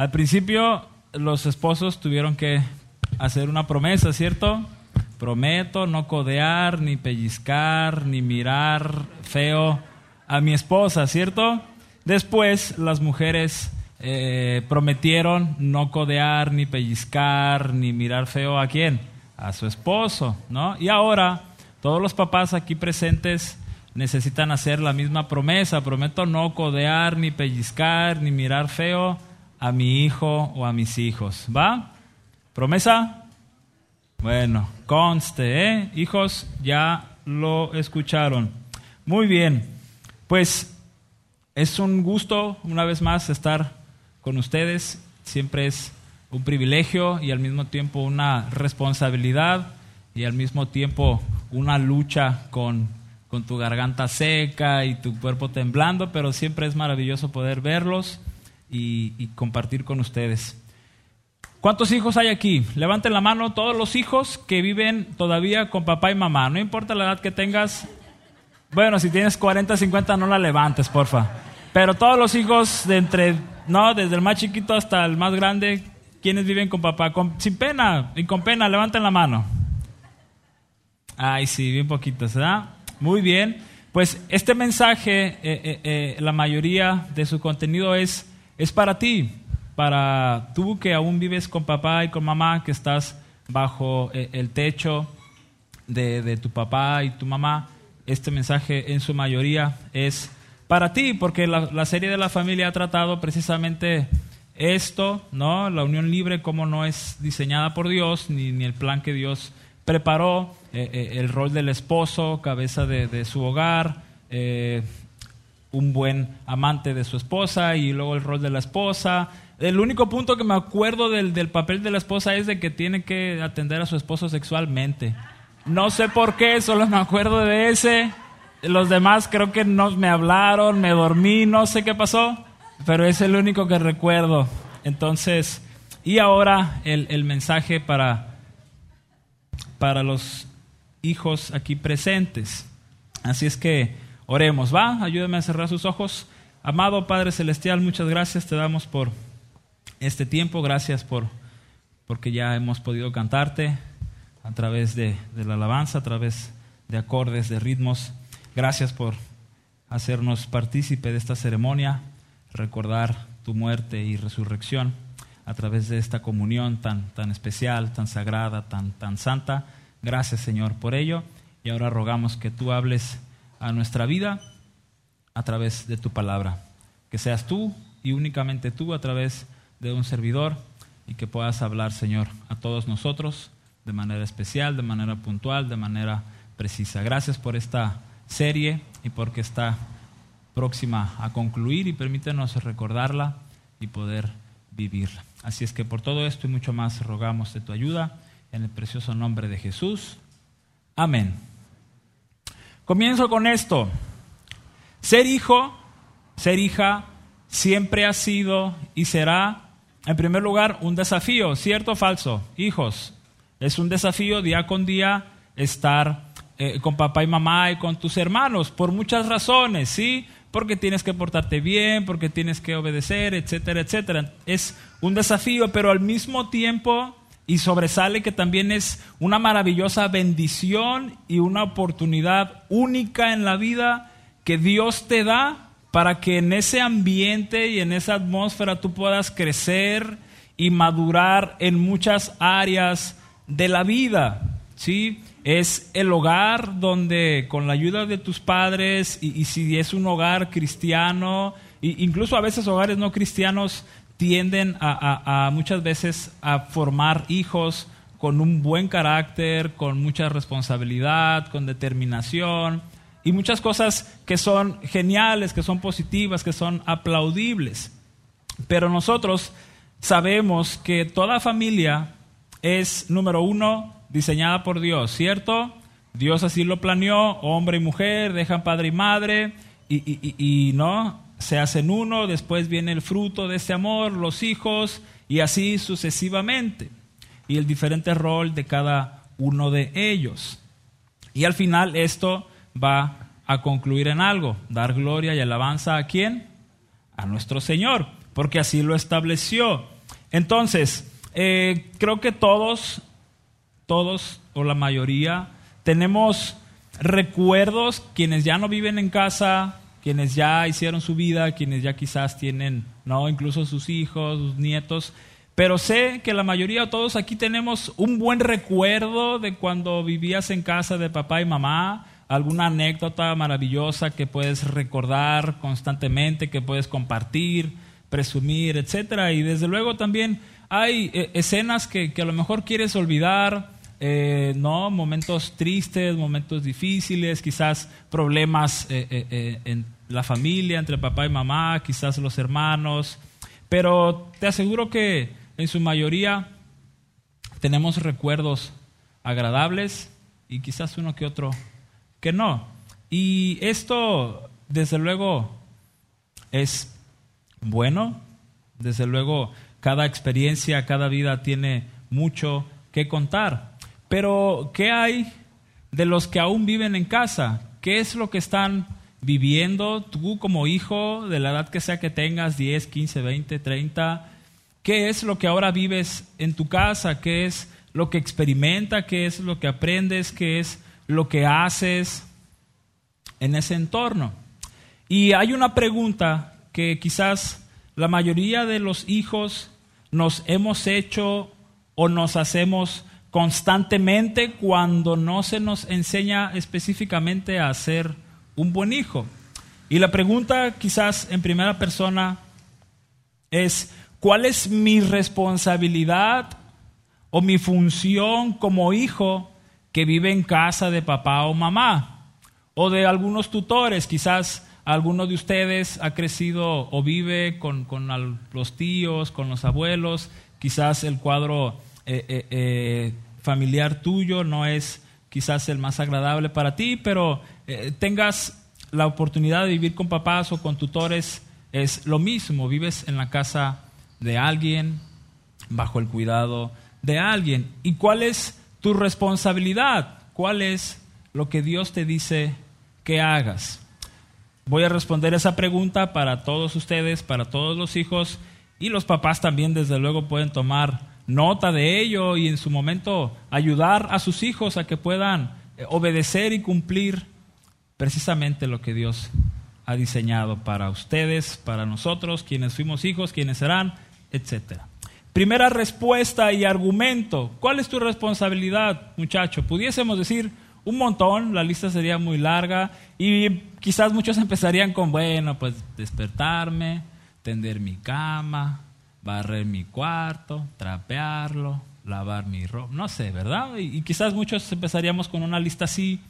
Al principio los esposos tuvieron que hacer una promesa, ¿cierto? Prometo no codear, ni pellizcar, ni mirar feo a mi esposa, ¿cierto? Después las mujeres eh, prometieron no codear, ni pellizcar, ni mirar feo a quién? A su esposo, ¿no? Y ahora todos los papás aquí presentes necesitan hacer la misma promesa. Prometo no codear, ni pellizcar, ni mirar feo a mi hijo o a mis hijos. ¿Va? ¿Promesa? Bueno, conste, ¿eh? Hijos, ya lo escucharon. Muy bien, pues es un gusto una vez más estar con ustedes. Siempre es un privilegio y al mismo tiempo una responsabilidad y al mismo tiempo una lucha con, con tu garganta seca y tu cuerpo temblando, pero siempre es maravilloso poder verlos y, compartir con ustedes. ¿Cuántos hijos hay aquí? Levanten la mano todos los hijos que viven todavía con papá y mamá. No importa la edad que tengas. Bueno, si tienes 40, 50, no la levantes, porfa. Pero todos los hijos de entre, no, desde el más chiquito hasta el más grande, ¿quiénes viven con papá? sin pena y con pena, levanten la mano. Ay, sí, bien poquitos, ¿verdad? Muy bien. Pues este mensaje, eh, eh, eh, la mayoría de su contenido es es para ti, para tú que aún vives con papá y con mamá, que estás bajo eh, el techo de, tu papá y tu mamá. Este mensaje en su mayoría es para ti, porque la, serie de la familia ha tratado precisamente esto, ¿no? La unión libre, como no es diseñada por Dios, ni, ni el plan que Dios preparó, eh, eh, el rol del esposo, cabeza de, su hogar, un buen amante de su esposa y luego el rol de la esposa. El único punto que me acuerdo del, papel de la esposa es de que tiene que atender a su esposo sexualmente. No sé por qué, solo me acuerdo de ese. Los demás creo que no me hablaron, me dormí, no sé qué pasó, pero es el único que recuerdo. Entonces, y ahora el, el mensaje para, para los hijos aquí presentes. Así es que Oremos, ¿va? Ayúdame a cerrar sus ojos. Amado Padre Celestial, muchas gracias te damos por este tiempo, gracias por porque ya hemos podido cantarte a través de, de la alabanza, a través de acordes, de ritmos. Gracias por hacernos partícipe de esta ceremonia, recordar tu muerte y resurrección a través de esta comunión tan, tan especial, tan sagrada, tan, tan santa. Gracias Señor por ello y ahora rogamos que tú hables a nuestra vida a través de tu palabra. Que seas tú y únicamente tú a través de un servidor y que puedas hablar, Señor, a todos nosotros de manera especial, de manera puntual, de manera precisa. Gracias por esta serie y porque está próxima a concluir y permítenos recordarla y poder vivirla. Así es que por todo esto y mucho más rogamos de tu ayuda en el precioso nombre de Jesús. Amén. Comienzo con esto. Ser hijo, ser hija, siempre ha sido y será, en primer lugar, un desafío, ¿cierto o falso? Hijos, es un desafío día con día estar eh, con papá y mamá y con tus hermanos, por muchas razones, ¿sí? Porque tienes que portarte bien, porque tienes que obedecer, etcétera, etcétera. Es un desafío, pero al mismo tiempo y sobresale que también es una maravillosa bendición y una oportunidad única en la vida que Dios te da para que en ese ambiente y en esa atmósfera tú puedas crecer y madurar en muchas áreas de la vida. ¿sí? Es el hogar donde con la ayuda de tus padres y, si es un hogar cristiano, incluso a veces hogares no cristianos, tienden a, muchas veces a formar hijos con un buen carácter, con mucha responsabilidad, con determinación y muchas cosas que son geniales, que son positivas, que son aplaudibles. Pero nosotros sabemos que toda familia es, número uno, diseñada por Dios, ¿cierto? Dios así lo planeó, hombre y mujer, dejan padre y madre, y, no, se hacen uno, después viene el fruto de ese amor, los hijos, y así sucesivamente. Y el diferente rol de cada uno de ellos. Y al final esto va a concluir en algo, dar gloria y alabanza a quién? A nuestro Señor. porque así lo estableció. Entonces, eh, creo que todos, todos o la mayoría, tenemos recuerdos, quienes ya no viven en casa, quienes ya hicieron su vida, quienes ya quizás tienen, no, incluso sus hijos, sus nietos, pero sé que la mayoría de todos aquí tenemos un buen recuerdo de cuando vivías en casa de papá y mamá, alguna anécdota maravillosa que puedes recordar constantemente, que puedes compartir, presumir, etcétera. Y desde luego también hay eh, escenas que, a lo mejor quieres olvidar, eh, no, momentos tristes, momentos difíciles, quizás problemas eh, en la familia entre papá y mamá, quizás los hermanos. Pero te aseguro que en su mayoría tenemos recuerdos agradables y quizás uno que otro que no. Y esto, desde luego, es bueno. Desde luego, cada experiencia, cada vida tiene mucho que contar. Pero, ¿qué hay de los que aún viven en casa? ¿Qué es lo que están viviendo tú como hijo, de la edad que sea que tengas, 10, 15, 20, 30? ¿Qué es lo que ahora vives en tu casa? ¿Qué es lo que experimenta? ¿Qué es lo que aprendes? ¿Qué es lo que haces en ese entorno? Y hay una pregunta que quizás la mayoría de los hijos nos hemos hecho o nos hacemos constantemente cuando no se nos enseña específicamente a ser un buen hijo. Y la pregunta quizás en primera persona es, ¿Cuál es mi responsabilidad o mi función como hijo que vive en casa de papá o mamá? O de algunos tutores, quizás alguno de ustedes ha crecido o vive con, los tíos, con los abuelos, quizás el cuadro eh, eh, eh, familiar tuyo no es quizás el más agradable para ti, pero tengas la oportunidad de vivir con papás o con tutores, es lo mismo, vives en la casa de alguien, bajo el cuidado de alguien. ¿Y cuál es tu responsabilidad? ¿Cuál es lo que Dios te dice que hagas? Voy a responder esa pregunta para todos ustedes, para todos los hijos y los papás también, desde luego, pueden tomar nota de ello y en su momento ayudar a sus hijos a que puedan eh, obedecer y cumplir precisamente lo que Dios ha diseñado para ustedes, para nosotros, quienes fuimos hijos, quienes serán etcétera. Primera respuesta y argumento. ¿Cuál es tu responsabilidad, muchacho? Pudiésemos decir un montón, la lista sería muy larga y quizás muchos empezarían con, bueno, pues despertarme, tender mi cama, barrer mi cuarto, trapearlo, lavar mi ropa, no sé, ¿verdad? Y, quizás muchos empezaríamos con una lista así,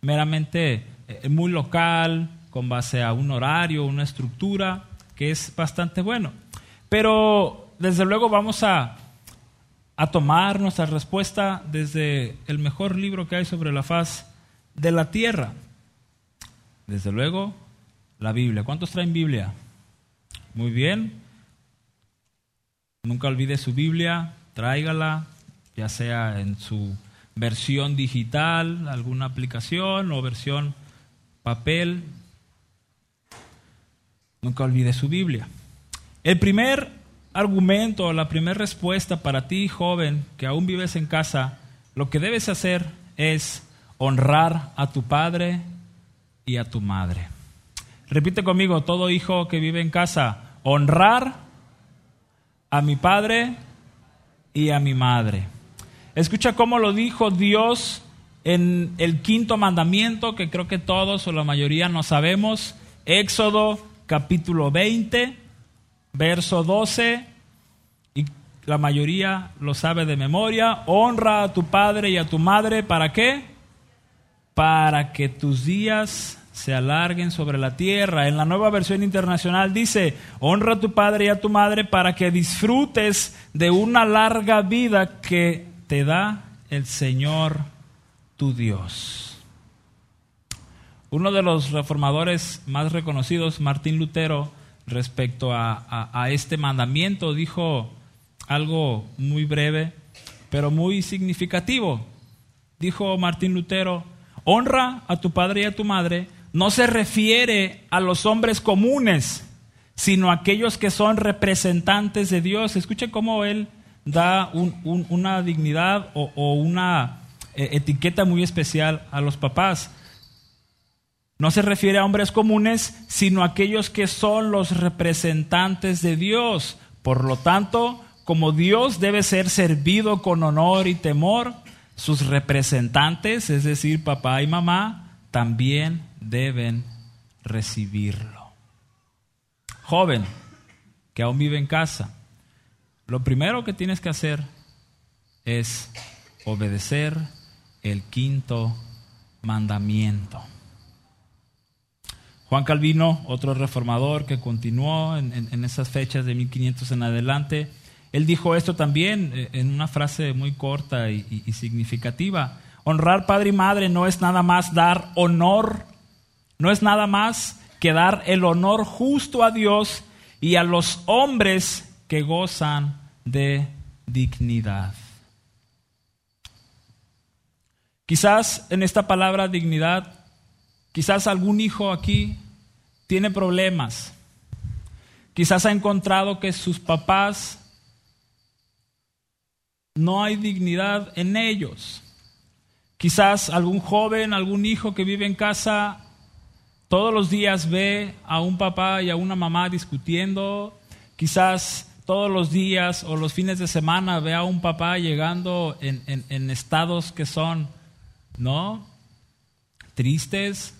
meramente eh, muy local, con base a un horario, una estructura, que es bastante bueno. Pero desde luego vamos a, tomar nuestra respuesta desde el mejor libro que hay sobre la faz de la tierra. Desde luego, la Biblia. ¿Cuántos traen Biblia? Muy bien. Nunca olvide su Biblia, tráigala, ya sea en su versión digital, alguna aplicación o versión papel. Nunca olvide su Biblia. El primer argumento, la primera respuesta para ti, joven, que aún vives en casa, lo que debes hacer es honrar a tu padre y a tu madre. Repite conmigo, todo hijo que vive en casa, honrar a mi padre y a mi madre. Escucha cómo lo dijo Dios en el quinto mandamiento, que creo que todos o la mayoría no sabemos, Éxodo capítulo 20, verso 12, y la mayoría lo sabe de memoria, honra a tu padre y a tu madre, ¿para qué? Para que tus días se alarguen sobre la tierra. En la nueva versión internacional dice, honra a tu padre y a tu madre para que disfrutes de una larga vida que te da el Señor tu Dios. Uno de los reformadores más reconocidos, Martín Lutero, respecto a, este mandamiento. Dijo algo muy breve, pero muy significativo. Dijo Martín Lutero, honra a tu padre y a tu madre no se refiere a los hombres comunes, sino aquellos que son representantes de Dios. Escuche cómo Él da una dignidad o, una eh, etiqueta muy especial a los papás. No se refiere a hombres comunes, sino a aquellos que son los representantes de Dios. Por lo tanto, como Dios debe ser servido con honor y temor, sus representantes, es decir, papá y mamá, también deben recibirlo. Joven que aún vive en casa, lo primero que tienes que hacer es obedecer el quinto mandamiento. Juan Calvino, otro reformador que continuó en, esas fechas de 1500 en adelante, él dijo esto también eh, en una frase muy corta y, y significativa. Honrar padre y madre no es nada más dar honor, no es nada más que dar el honor justo a Dios y a los hombres que gozan de dignidad. Quizás en esta palabra dignidad, quizás algún hijo aquí tiene problemas. Quizás ha encontrado que sus papás no hay dignidad en ellos. Quizás algún joven, algún hijo que vive en casa todos los días ve a un papá y a una mamá discutiendo. Quizás todos los días o los fines de semana ve a un papá llegando en, en estados que son, ¿no? Tristes.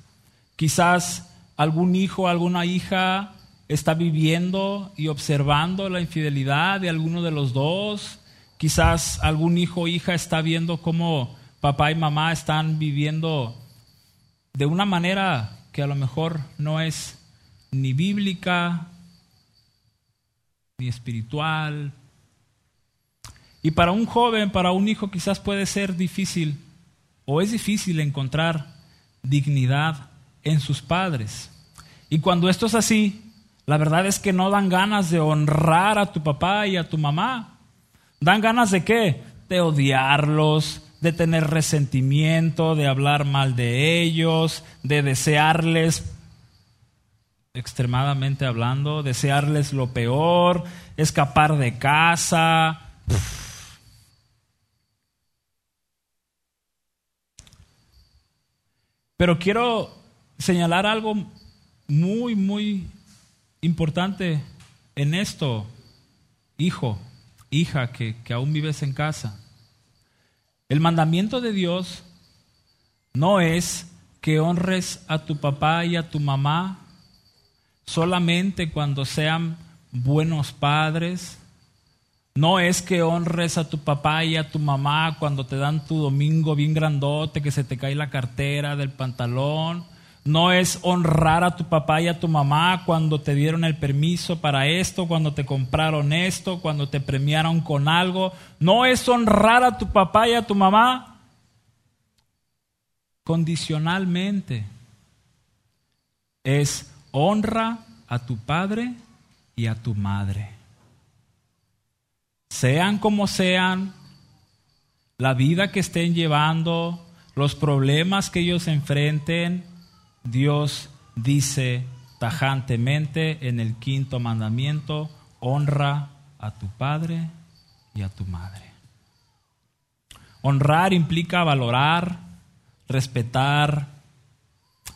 Quizás algún hijo, alguna hija está viviendo y observando la infidelidad de alguno de los dos. Quizás algún hijo o hija está viendo cómo papá y mamá están viviendo de una manera a lo mejor no es ni bíblica, ni espiritual. Y para un joven, para un hijo quizás puede ser difícil o es difícil encontrar dignidad en sus padres. Y cuando esto es así, la verdad es que no dan ganas de honrar a tu papá y a tu mamá. Dan ganas de qué? De odiarlos, de tener resentimiento, de hablar mal de ellos, de desearles, extremadamente hablando, desearles lo peor, escapar de casa. Pero quiero señalar algo muy, muy importante en esto, hijo, hija, que, que aún vives en casa. El mandamiento de Dios no es que honres a tu papá y a tu mamá solamente cuando sean buenos padres. No es que honres a tu papá y a tu mamá cuando te dan tu domingo bien grandote, que se te cae la cartera del pantalón. No es honrar a tu papá y a tu mamá cuando te dieron el permiso para esto, cuando te compraron esto, cuando te premiaron con algo. No es honrar a tu papá y a tu mamá condicionalmente. Es honra a tu padre y a tu madre. Sean como sean, la vida que estén llevando, los problemas que ellos enfrenten, Dios dice tajantemente en el quinto mandamiento, honra a tu padre y a tu madre. Honrar implica valorar, respetar,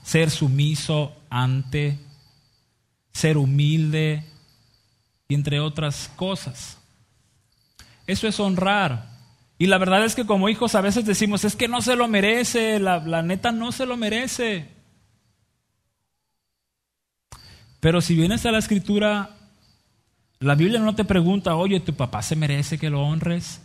ser sumiso ante, ser humilde, y entre otras cosas. Eso es honrar. Y la verdad es que como hijos a veces decimos, es que no se lo merece, la, la neta no se lo merece. Pero si vienes a la escritura, la Biblia no te pregunta, oye, tu papá se merece que lo honres.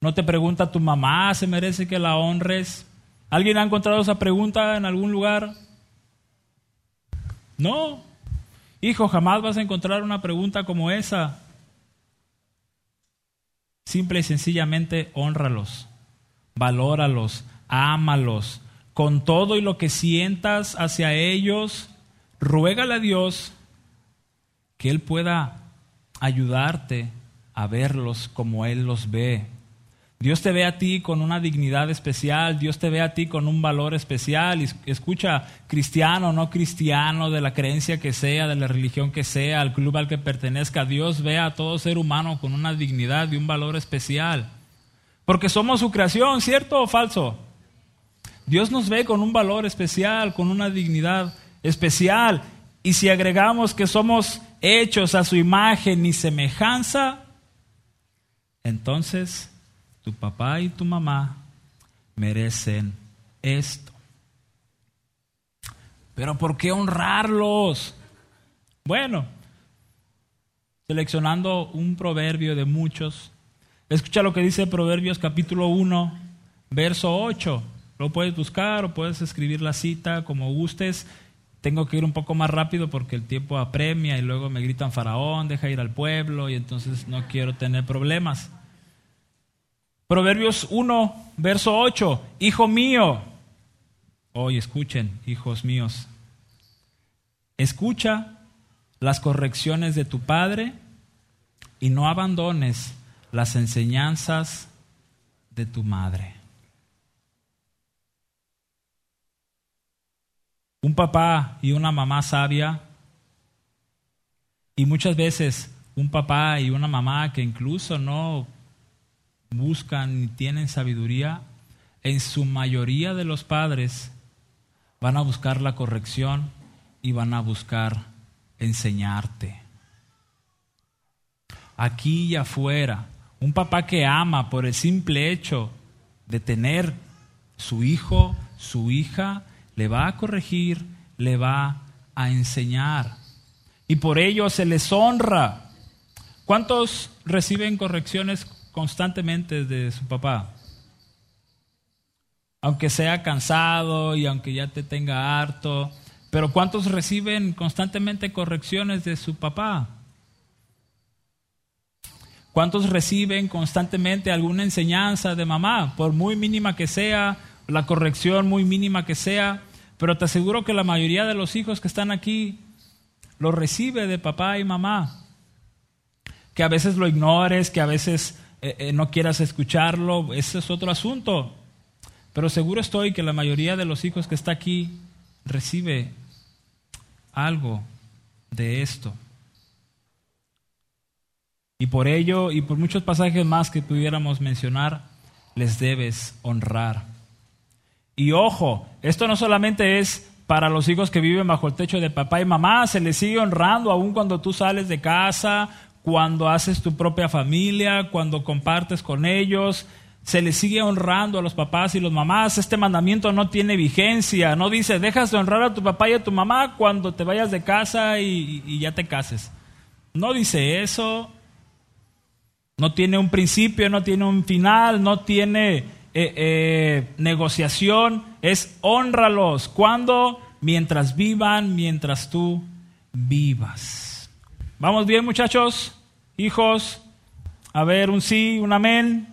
No te pregunta, tu mamá se merece que la honres. ¿Alguien ha encontrado esa pregunta en algún lugar? No. Hijo, jamás vas a encontrar una pregunta como esa. Simple y sencillamente honralos, valóralos, ámalos, con todo y lo que sientas hacia ellos, ruégale a Dios que Él pueda ayudarte a verlos como Él los ve. Dios te ve a ti con una dignidad especial, Dios te ve a ti con un valor especial. Escucha, cristiano, no cristiano, de la creencia que sea, de la religión que sea, al club al que pertenezca, Dios ve a todo ser humano con una dignidad y un valor especial. Porque somos su creación, ¿cierto o falso? Dios nos ve con un valor especial, con una dignidad especial. Y si agregamos que somos hechos a su imagen y semejanza, entonces tu papá y tu mamá merecen esto. Pero ¿por qué honrarlos? Bueno, seleccionando un proverbio de muchos, escucha lo que dice Proverbios capítulo 1, verso 8. Lo puedes buscar o puedes escribir la cita como gustes. Tengo que ir un poco más rápido porque el tiempo apremia y luego me gritan faraón, deja ir al pueblo y entonces no quiero tener problemas. Proverbios 1, verso 8, Hijo mío, hoy escuchen, hijos míos, escucha las correcciones de tu Padre y no abandones las enseñanzas de tu madre. Un papá y una mamá sabia y muchas veces un papá y una mamá que incluso no buscan y tienen sabiduría, en su mayoría de los padres van a buscar la corrección y van a buscar enseñarte. Aquí y afuera, un papá que ama por el simple hecho de tener su hijo, su hija, le va a corregir, le va a enseñar. Y por ello se les honra. ¿Cuántos reciben correcciones constantemente de su papá. Aunque sea cansado y aunque ya te tenga harto. Pero ¿cuántos reciben constantemente correcciones de su papá? ¿Cuántos reciben constantemente alguna enseñanza de mamá? Por muy mínima que sea, la corrección muy mínima que sea. Pero te aseguro que la mayoría de los hijos que están aquí lo recibe de papá y mamá. Que a veces lo ignores, que a veces eh, eh, no quieras escucharlo, ese es otro asunto. Pero seguro estoy que la mayoría de los hijos que está aquí recibe algo de esto. Y por ello, y por muchos pasajes más que pudiéramos mencionar, les debes honrar. Y ojo, esto no solamente es para los hijos que viven bajo el techo de papá y mamá, se les sigue honrando aún cuando tú sales de casa, cuando haces tu propia familia, cuando compartes con ellos, se les sigue honrando a los papás y los mamás. Este mandamiento no tiene vigencia. No dice, dejas de honrar a tu papá y a tu mamá cuando te vayas de casa y, ya te cases. No dice eso. No tiene un principio, no tiene un final, no tiene eh, eh, negociación. Es honralos. ¿Cuándo? Mientras vivan, mientras tú vivas. ¿Vamos bien, muchachos? Hijos. A ver, un sí, un amén.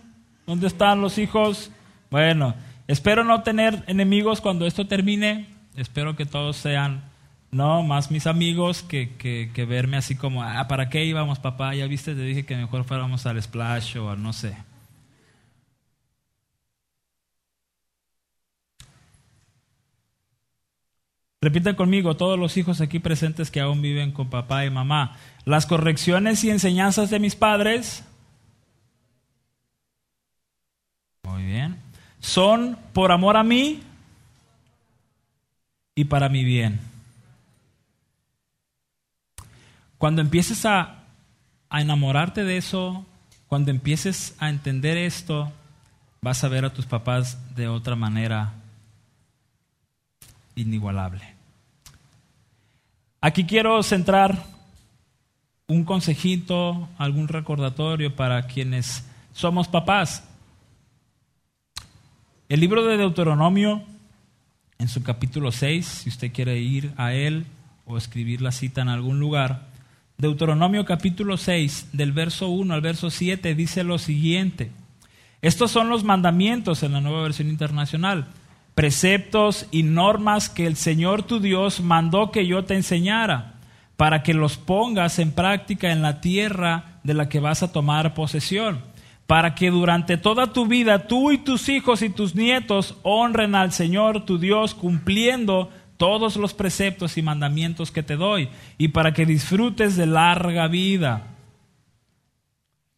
¿Dónde están los hijos? Bueno, espero no tener enemigos cuando esto termine. Espero que todos sean, no, más mis amigos que, que, que verme así como, ah, ¿para qué íbamos, papá? Ya viste, te dije que mejor fuéramos al splash o no sé. Repiten conmigo, todos los hijos aquí presentes que aún viven con papá y mamá. Las correcciones y enseñanzas de mis padres, muy bien, son por amor a mí y para mi bien. Cuando empieces a, a enamorarte de eso, cuando empieces a entender esto, vas a ver a tus papás de otra manera inigualable. Aquí quiero centrar un consejito, algún recordatorio para quienes somos papás. El libro de Deuteronomio, en su capítulo 6, si usted quiere ir a él o escribir la cita en algún lugar, Deuteronomio capítulo 6, del verso 1 al verso 7, dice lo siguiente. Estos son los mandamientos en la nueva versión internacional preceptos y normas que el Señor tu Dios mandó que yo te enseñara, para que los pongas en práctica en la tierra de la que vas a tomar posesión, para que durante toda tu vida tú y tus hijos y tus nietos honren al Señor tu Dios cumpliendo todos los preceptos y mandamientos que te doy, y para que disfrutes de larga vida.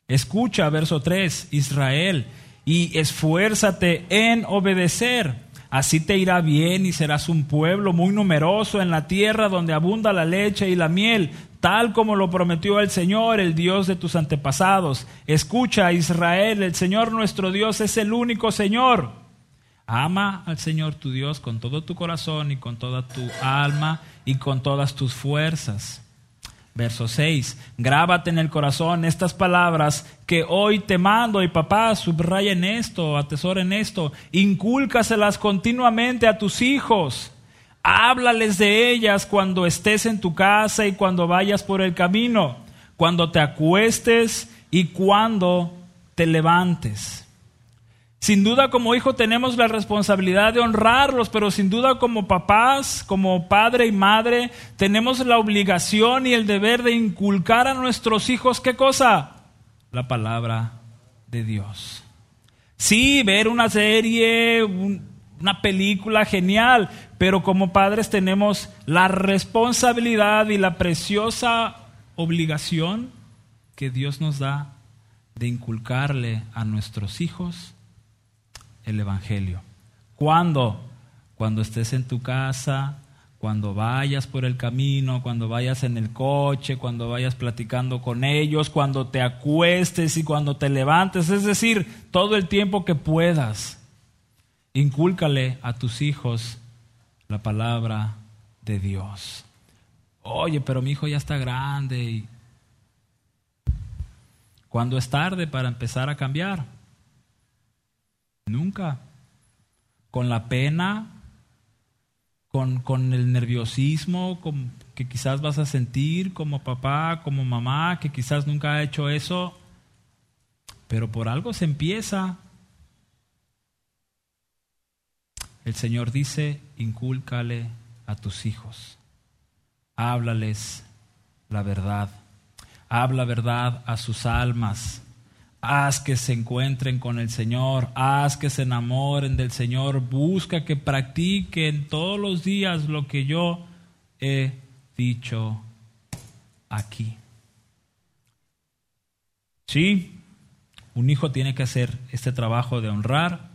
Escucha, verso 3, Israel, y esfuérzate en obedecer. Así te irá bien y serás un pueblo muy numeroso en la tierra donde abunda la leche y la miel, tal como lo prometió el Señor, el Dios de tus antepasados. Escucha, Israel, el Señor nuestro Dios es el único Señor. Ama al Señor tu Dios con todo tu corazón y con toda tu alma y con todas tus fuerzas. Verso 6. Grábate en el corazón estas palabras que hoy te mando y papá, subrayen esto, atesoren esto, incúlcaselas continuamente a tus hijos. Háblales de ellas cuando estés en tu casa y cuando vayas por el camino, cuando te acuestes y cuando te levantes sin duda como hijo tenemos la responsabilidad de honrarlos, pero sin duda como papás, como padre y madre, tenemos la obligación y el deber de inculcar a nuestros hijos qué cosa? La palabra de Dios. Sí, ver una serie, una película genial, pero como padres tenemos la responsabilidad y la preciosa obligación que Dios nos da de inculcarle a nuestros hijos el Evangelio. ¿Cuándo? Cuando estés en tu casa, cuando vayas por el camino, cuando vayas en el coche, cuando vayas platicando con ellos, cuando te acuestes y cuando te levantes, es decir, todo el tiempo que puedas. Incúlcale a tus hijos la palabra de Dios. Oye, pero mi hijo ya está grande y cuando es tarde para empezar a cambiar. Nunca. Con la pena, con, con el nerviosismo que quizás vas a sentir como papá, como mamá, que quizás nunca ha hecho eso, pero por algo se empieza. El Señor dice, incúlcale a tus hijos, háblales la verdad, habla verdad a sus almas, haz que se encuentren con el Señor, haz que se enamoren del Señor, busca que practiquen todos los días lo que yo he dicho aquí. Sí, un hijo tiene que hacer este trabajo de honrar,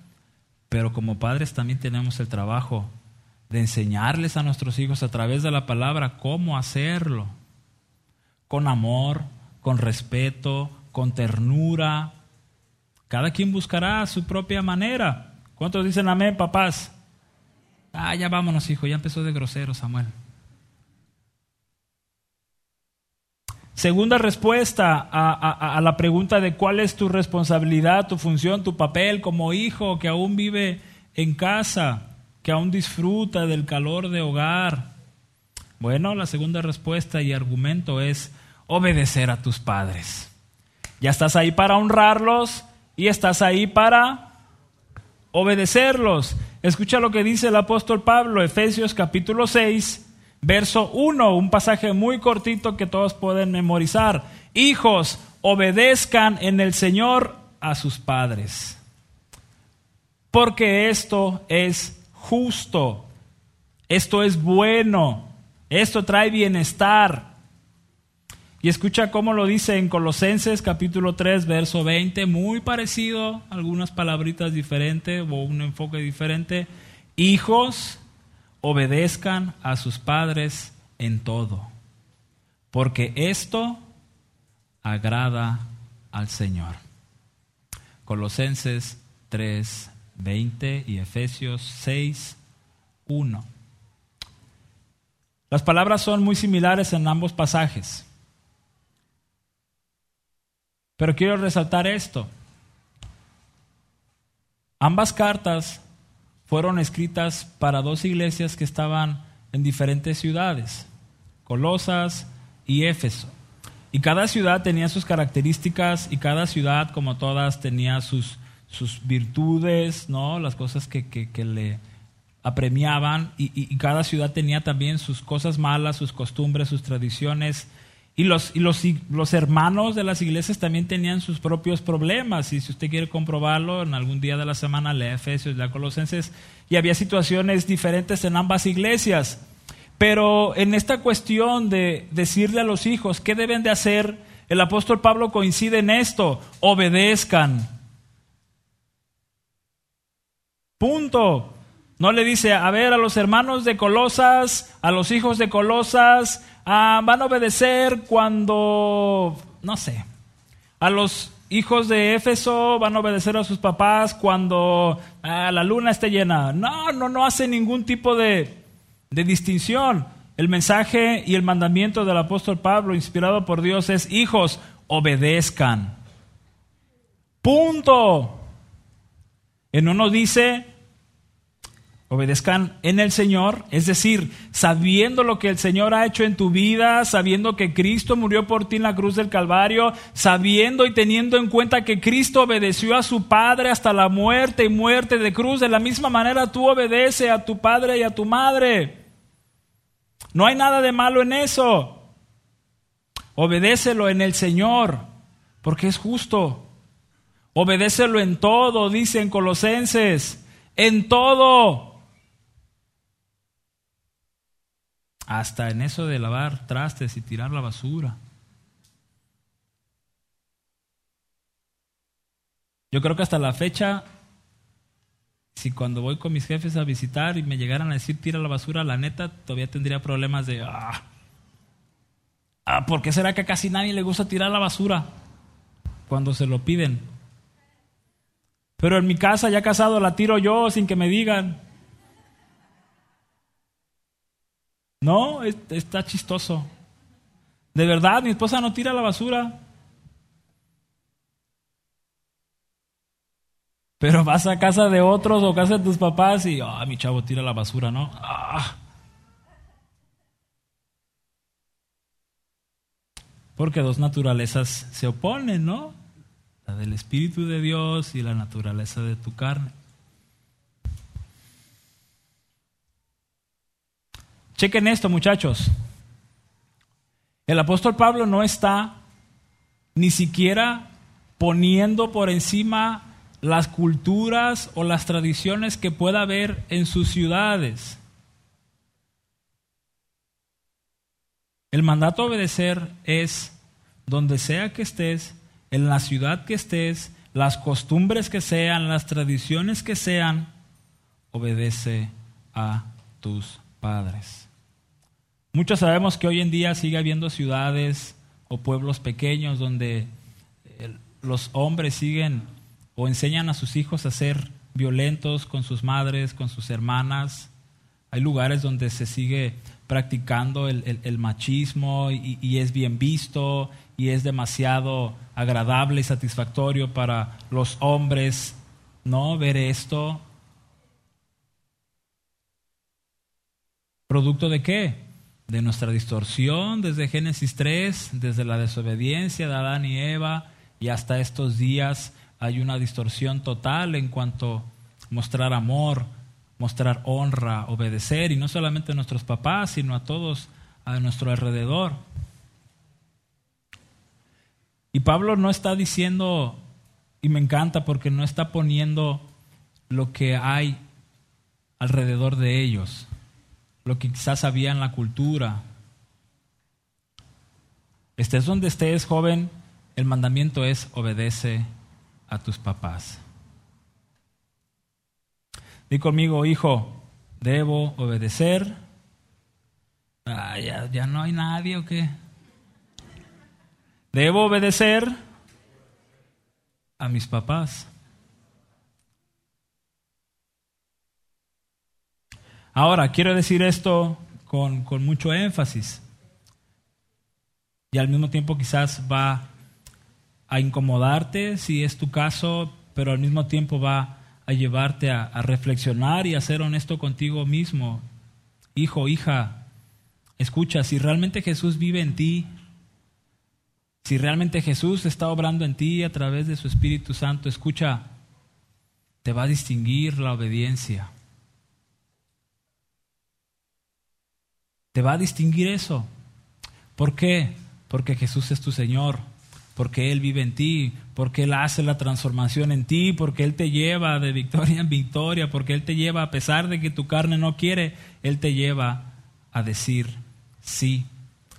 pero como padres también tenemos el trabajo de enseñarles a nuestros hijos a través de la palabra cómo hacerlo, con amor, con respeto, con ternura. Cada quien buscará su propia manera. ¿Cuántos dicen amén, papás? Ah, ya vámonos, hijo, ya empezó de grosero Samuel. Segunda respuesta a, a, la pregunta de cuál es tu responsabilidad, tu función, tu papel como hijo que aún vive en casa, que aún disfruta del calor de hogar. Bueno, la segunda respuesta y argumento es obedecer a tus padres. Ya estás ahí para honrarlos y estás ahí para obedecerlos. Escucha lo que dice el apóstol Pablo, Efesios capítulo 6, verso 1, un pasaje muy cortito que todos pueden memorizar. Hijos, obedezcan en el Señor a sus padres, porque esto es justo, esto es bueno, esto trae bienestar. Y escucha cómo lo dice en Colosenses capítulo 3, verso 20, muy parecido, algunas palabritas diferentes o un enfoque diferente. Hijos, obedezcan a sus padres en todo, porque esto agrada al Señor. Colosenses 3, 20 y Efesios 6, 1. Las palabras son muy similares en ambos pasajes. Pero quiero resaltar esto. Ambas cartas fueron escritas para dos iglesias que estaban en diferentes ciudades, Colosas y Éfeso. Y cada ciudad tenía sus características y cada ciudad, como todas, tenía sus, sus virtudes, ¿no? las cosas que, que, le apremiaban. y cada ciudad tenía también sus cosas malas, sus costumbres, sus tradiciones Y los, y los, los, hermanos de las iglesias también tenían sus propios problemas. Y si usted quiere comprobarlo, en algún día de la semana lea Efesios, lea Colosenses. Y había situaciones diferentes en ambas iglesias. Pero en esta cuestión de decirle a los hijos qué deben de hacer, el apóstol Pablo coincide en esto, obedezcan. Punto. No le dice, a ver, a los hermanos de Colosas, a los hijos de Colosas, ah, van a obedecer cuando, no sé, a los hijos de Éfeso van a obedecer a sus papás cuando ah, la luna esté llena. No, no, no hace ningún tipo de, de distinción. El mensaje y el mandamiento del apóstol Pablo, inspirado por Dios, es, hijos, obedezcan. Punto. En uno dice, obedezcan en el Señor, es decir, sabiendo lo que el Señor ha hecho en tu vida, sabiendo que Cristo murió por ti en la cruz del Calvario, sabiendo y teniendo en cuenta que Cristo obedeció a su Padre hasta la muerte y muerte de cruz, de la misma manera tú obedece a tu Padre y a tu Madre. No hay nada de malo en eso. Obedécelo en el Señor, porque es justo. Obedécelo en todo, dicen Colosenses, en todo. Hasta en eso de lavar trastes y tirar la basura. Yo creo que hasta la fecha, si cuando voy con mis jefes a visitar y me llegaran a decir tira la basura, la neta, todavía tendría problemas de, ah, ah ¿por qué será que casi nadie le gusta tirar la basura cuando se lo piden? Pero en mi casa ya casado la tiro yo sin que me digan. No, está chistoso. De verdad, mi esposa no tira la basura. Pero vas a casa de otros o casa de tus papás y, ah, mi chavo tira la basura, ¿no? Ah. Porque dos naturalezas se oponen, ¿no? La del Espíritu de Dios y la naturaleza de tu carne. Chequen esto, muchachos. El apóstol Pablo no está ni siquiera poniendo por encima las culturas o las tradiciones que pueda haber en sus ciudades. El mandato a obedecer es donde sea que estés, en la ciudad que estés, las costumbres que sean, las tradiciones que sean, obedece a tus padres. Muchos sabemos que hoy en día sigue habiendo ciudades o pueblos pequeños donde eh, los hombres siguen o enseñan a sus hijos a ser violentos con sus madres, con sus hermanas. Hay lugares donde se sigue practicando el, machismo y, y, es bien visto y es demasiado agradable y satisfactorio para los hombres, ¿no? Ver esto. ¿Producto de qué? De nuestra distorsión desde Génesis 3, desde la desobediencia de Adán y Eva, y hasta estos días hay una distorsión total en cuanto a mostrar amor, mostrar honra, obedecer, y no solamente a nuestros papás, sino a todos a nuestro alrededor. Y Pablo no está diciendo, y me encanta porque no está poniendo lo que hay alrededor de ellos lo que quizás había en la cultura. Estés donde estés, joven, el mandamiento es obedece a tus papás. Di conmigo, hijo, debo obedecer. Ah, ya, ya no hay nadie o qué. Debo obedecer a mis papás. Ahora, quiero decir esto con, mucho énfasis y al mismo tiempo quizás va a incomodarte si es tu caso, pero al mismo tiempo va a llevarte a, a, reflexionar y a ser honesto contigo mismo. Hijo, hija, escucha, si realmente Jesús vive en ti, si realmente Jesús está obrando en ti a través de su Espíritu Santo, escucha, te va a distinguir la obediencia. Te va a distinguir eso. ¿Por qué? porque Jesús es tu Señor, porque Él vive en ti, porque Él hace la transformación en ti, porque Él te lleva de victoria en victoria, porque Él te lleva, a pesar de que tu carne no quiere, Él te lleva a decir sí,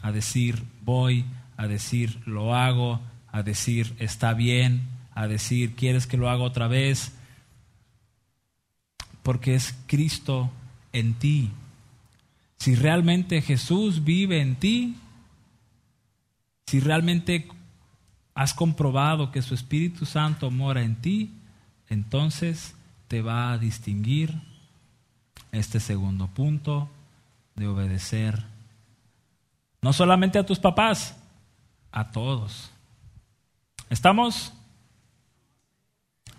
a decir voy, a decir lo hago, a decir está bien, a decir quieres que lo haga otra vez, porque es Cristo en ti. Si realmente Jesús vive en ti, si realmente has comprobado que su Espíritu Santo mora en ti, entonces te va a distinguir este segundo punto de obedecer. No solamente a tus papás, a todos. ¿Estamos?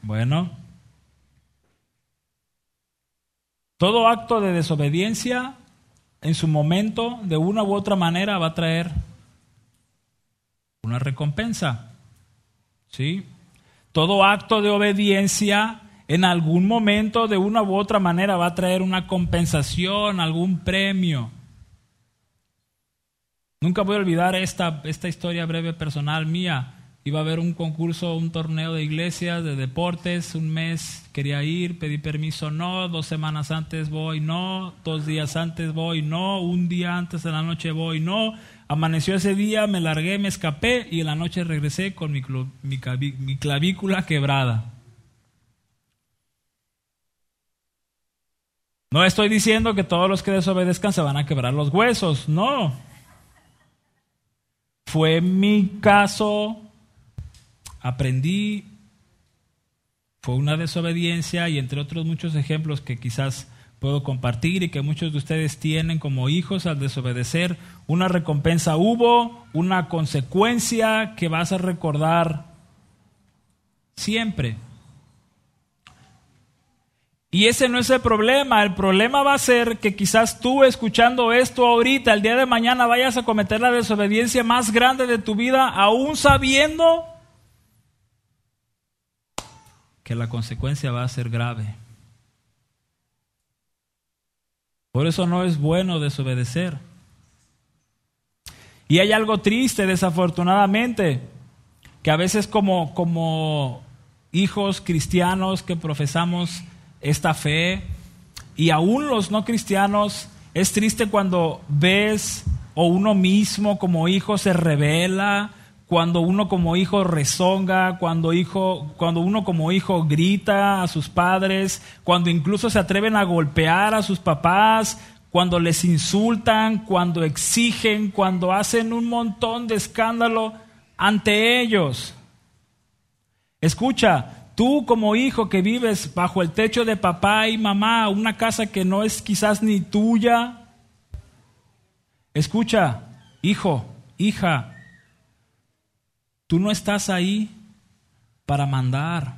Bueno. Todo acto de desobediencia en su momento, de una u otra manera, va a traer una recompensa. ¿Sí? Todo acto de obediencia en algún momento, de una u otra manera, va a traer una compensación, algún premio. Nunca voy a olvidar esta, esta historia breve personal mía. Iba a haber un concurso, un torneo de iglesias, de deportes, un mes quería ir, pedí permiso, no, dos semanas antes voy, no, dos días antes voy, no, un día antes de la noche voy, no. Amaneció ese día, me largué, me escapé y en la noche regresé con mi, mi clavícula quebrada. No estoy diciendo que todos los que desobedezcan se van a quebrar los huesos, no. Fue mi caso aprendí, fue una desobediencia y entre otros muchos ejemplos que quizás puedo compartir y que muchos de ustedes tienen como hijos al desobedecer, una recompensa hubo, una consecuencia que vas a recordar siempre. Y ese no es el problema, el problema va a ser que quizás tú escuchando esto ahorita, el día de mañana vayas a cometer la desobediencia más grande de tu vida, aún sabiendo que la consecuencia va a ser grave. Por eso no es bueno desobedecer. Y hay algo triste, desafortunadamente, que a veces como, como hijos cristianos que profesamos esta fe, y aún los no cristianos, es triste cuando ves o uno mismo como hijo se revela cuando uno como hijo rezonga, cuando, hijo, cuando uno como hijo grita a sus padres, cuando incluso se atreven a golpear a sus papás, cuando les insultan, cuando exigen, cuando hacen un montón de escándalo ante ellos. Escucha, tú como hijo que vives bajo el techo de papá y mamá, una casa que no es quizás ni tuya, escucha, hijo, hija, Tú no estás ahí para mandar.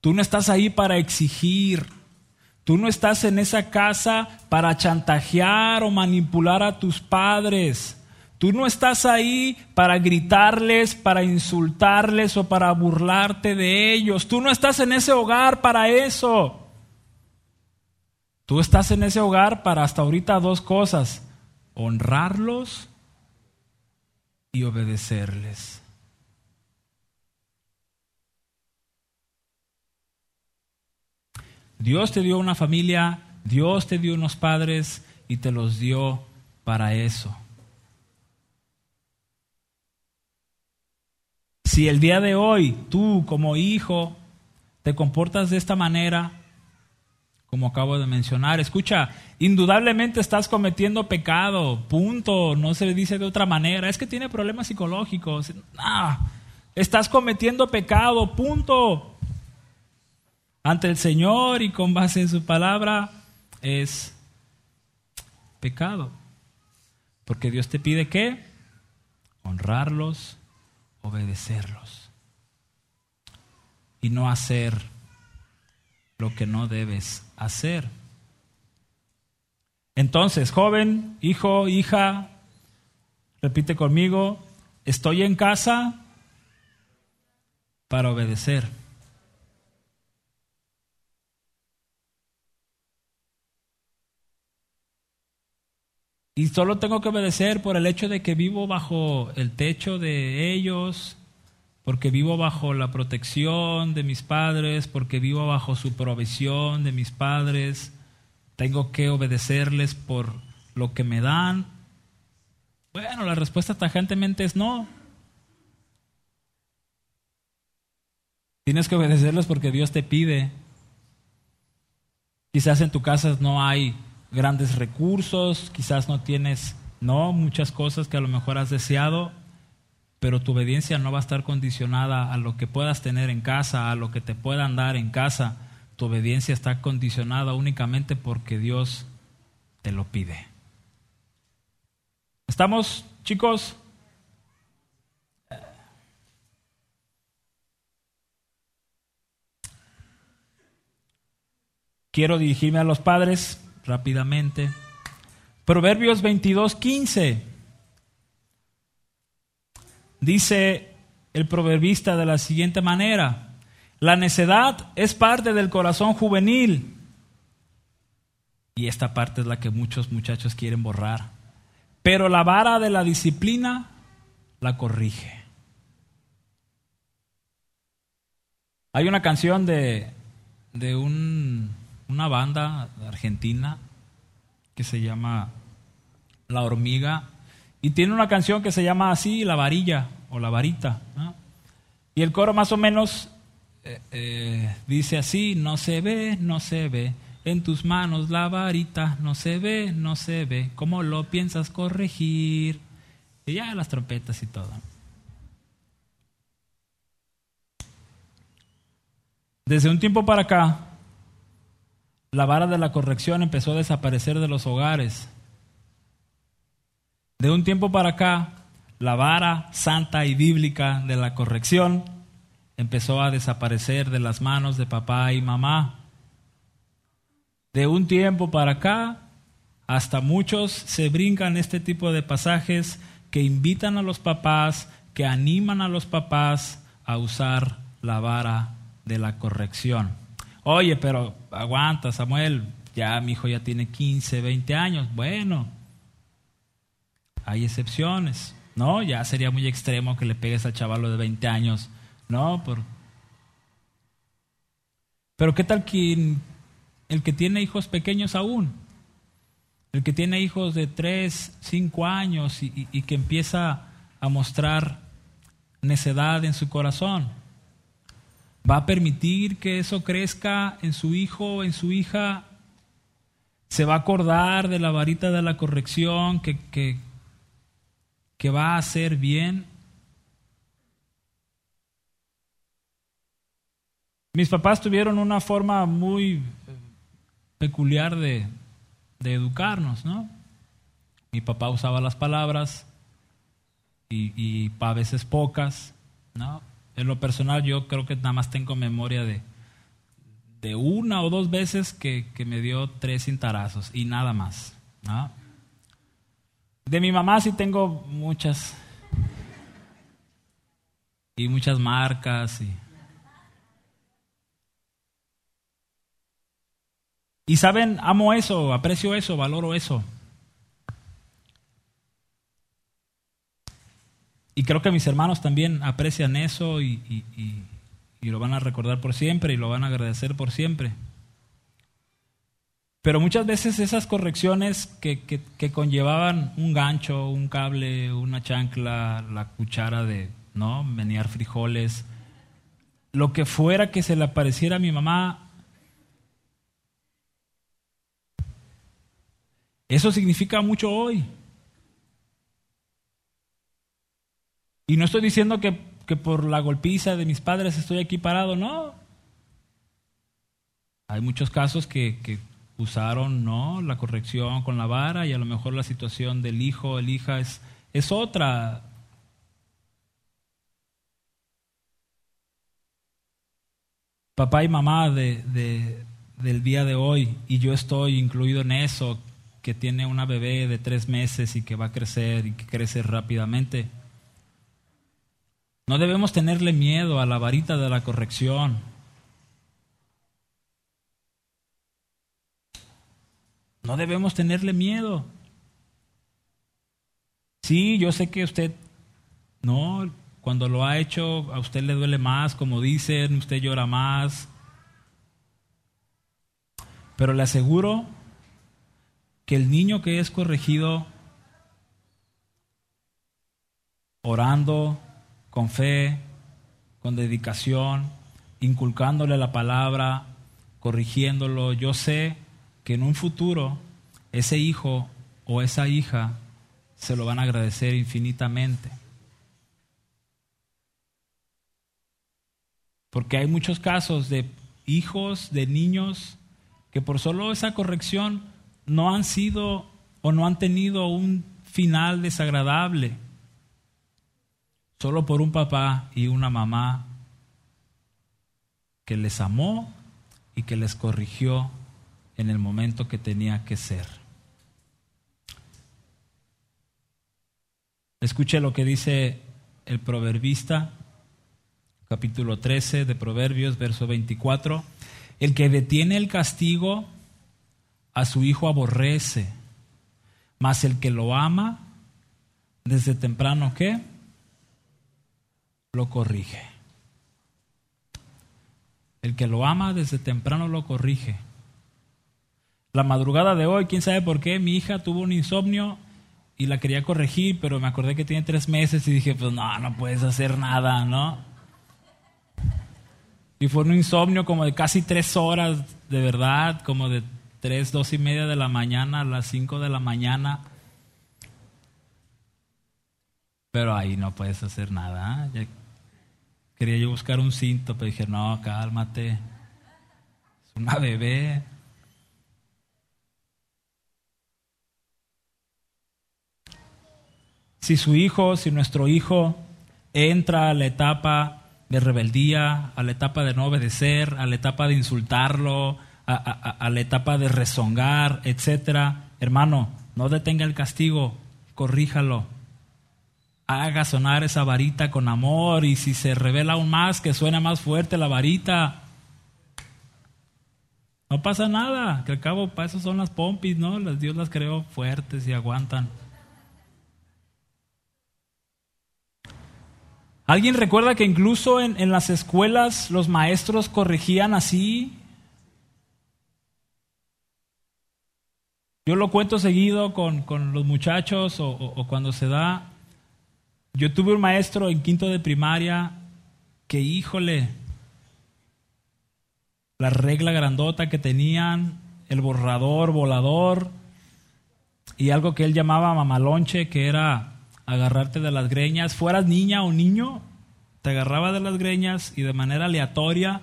Tú no estás ahí para exigir. Tú no estás en esa casa para chantajear o manipular a tus padres. Tú no estás ahí para gritarles, para insultarles o para burlarte de ellos. Tú no estás en ese hogar para eso. Tú estás en ese hogar para hasta ahorita dos cosas. Honrarlos y obedecerles. Dios te dio una familia, Dios te dio unos padres y te los dio para eso. Si el día de hoy tú como hijo te comportas de esta manera, como acabo de mencionar. Escucha, indudablemente estás cometiendo pecado, punto, no se dice de otra manera, es que tiene problemas psicológicos. Ah, estás cometiendo pecado, punto. Ante el Señor y con base en su palabra es pecado. Porque Dios te pide que honrarlos, obedecerlos y no hacer lo que no debes hacer. Entonces, joven, hijo, hija, repite conmigo, estoy en casa para obedecer. Y solo tengo que obedecer por el hecho de que vivo bajo el techo de ellos, porque vivo bajo la protección de mis padres, porque vivo bajo su provisión de mis padres. Tengo que obedecerles por lo que me dan. Bueno, la respuesta tajantemente es no. Tienes que obedecerles porque Dios te pide. Quizás en tu casa no hay grandes recursos, quizás no tienes, no, muchas cosas que a lo mejor has deseado, pero tu obediencia no va a estar condicionada a lo que puedas tener en casa, a lo que te puedan dar en casa. Tu obediencia está condicionada únicamente porque Dios te lo pide. ¿Estamos, chicos? Quiero dirigirme a los padres rápidamente. Proverbios 22, 15. Dice el proverbista de la siguiente manera, la necedad es parte del corazón juvenil. Y esta parte es la que muchos muchachos quieren borrar. Pero la vara de la disciplina la corrige. Hay una canción de, de un una banda argentina que se llama La Hormiga y tiene una canción que se llama así, La Varilla o La Varita. Y el coro más o menos eh, eh, dice así, no se ve, no se ve, en tus manos la varita, no se ve, no se ve, ¿cómo lo piensas corregir? Y ya las trompetas y todo. Desde un tiempo para acá, la vara de la corrección empezó a desaparecer de los hogares. De un tiempo para acá, la vara santa y bíblica de la corrección empezó a desaparecer de las manos de papá y mamá. De un tiempo para acá, hasta muchos se brincan este tipo de pasajes que invitan a los papás, que animan a los papás a usar la vara de la corrección. Oye, pero aguanta, Samuel, ya mi hijo ya tiene 15, 20 años. Bueno, hay excepciones, ¿no? Ya sería muy extremo que le pegues al chavalo de 20 años, ¿no? Pero ¿qué tal quien, el que tiene hijos pequeños aún? El que tiene hijos de 3, 5 años y, que empieza a mostrar necedad en su corazón va a permitir que eso crezca en su hijo, en su hija, se va a acordar de la varita de la corrección que, que va a hacer bien. Mis papás tuvieron una forma muy peculiar de, de educarnos, ¿no? Mi papá usaba las palabras y, y a veces pocas, ¿no? En lo personal yo creo que nada más tengo memoria de, de una o dos veces que, me dio tres cintarazos y nada más. De mi mamá sí tengo muchas y muchas marcas y, y saben, amo eso, aprecio eso, valoro eso. Y creo que mis hermanos también aprecian eso y, lo van a recordar por siempre y lo van a agradecer por siempre. Pero muchas veces esas correcciones que, que, conllevaban un gancho, un cable, una chancla, la cuchara de no menear frijoles, lo que fuera que se le apareciera a mi mamá, eso significa mucho hoy. Y no estoy diciendo que, por la golpiza de mis padres estoy aquí parado, no. Hay muchos casos que, usaron no la corrección con la vara y a lo mejor la situación del hijo, el hija es, es otra. Papá y mamá de, del día de hoy, y yo estoy incluido en eso, que tiene una bebé de tres meses y que va a crecer y que crece rápidamente. No debemos tenerle miedo a la varita de la corrección. No debemos tenerle miedo. Sí, yo sé que usted, no, cuando lo ha hecho, a usted le duele más, como dicen, usted llora más. Pero le aseguro que el niño que es corregido orando, con fe, con dedicación, inculcándole la palabra, corrigiéndolo, yo sé que en un futuro ese hijo o esa hija se lo van a agradecer infinitamente. Porque hay muchos casos de hijos, de niños, que por solo esa corrección no han sido o no han tenido un final desagradable. Solo por un papá y una mamá que les amó y que les corrigió en el momento que tenía que ser. Escuche lo que dice el proverbista, capítulo 13 de Proverbios, verso 24. El que detiene el castigo a su hijo aborrece, mas el que lo ama desde temprano, ¿qué? Lo corrige. El que lo ama desde temprano lo corrige. La madrugada de hoy, quién sabe por qué, mi hija tuvo un insomnio y la quería corregir, pero me acordé que tiene tres meses y dije, pues no, no puedes hacer nada, ¿no? Y fue un insomnio como de casi tres horas, de verdad, como de tres, dos y media de la mañana a las cinco de la mañana. Pero ahí no puedes hacer nada. ¿eh? Quería yo buscar un cinto, pero dije, no, cálmate. Es una bebé. Si su hijo, si nuestro hijo entra a la etapa de rebeldía, a la etapa de no obedecer, a la etapa de insultarlo, a, a la etapa de rezongar, etcétera, hermano, no detenga el castigo, corríjalo haga sonar esa varita con amor y si se revela aún más, que suene más fuerte la varita. No pasa nada, que al cabo para eso son las pompis, ¿no? Dios las creó fuertes y aguantan. ¿Alguien recuerda que incluso en, las escuelas los maestros corregían así? Yo lo cuento seguido con, los muchachos o cuando se da yo tuve un maestro en quinto de primaria que, híjole, la regla grandota que tenían, el borrador, volador, y algo que él llamaba mamalonche, que era agarrarte de las greñas, fueras niña o niño, te agarraba de las greñas y de manera aleatoria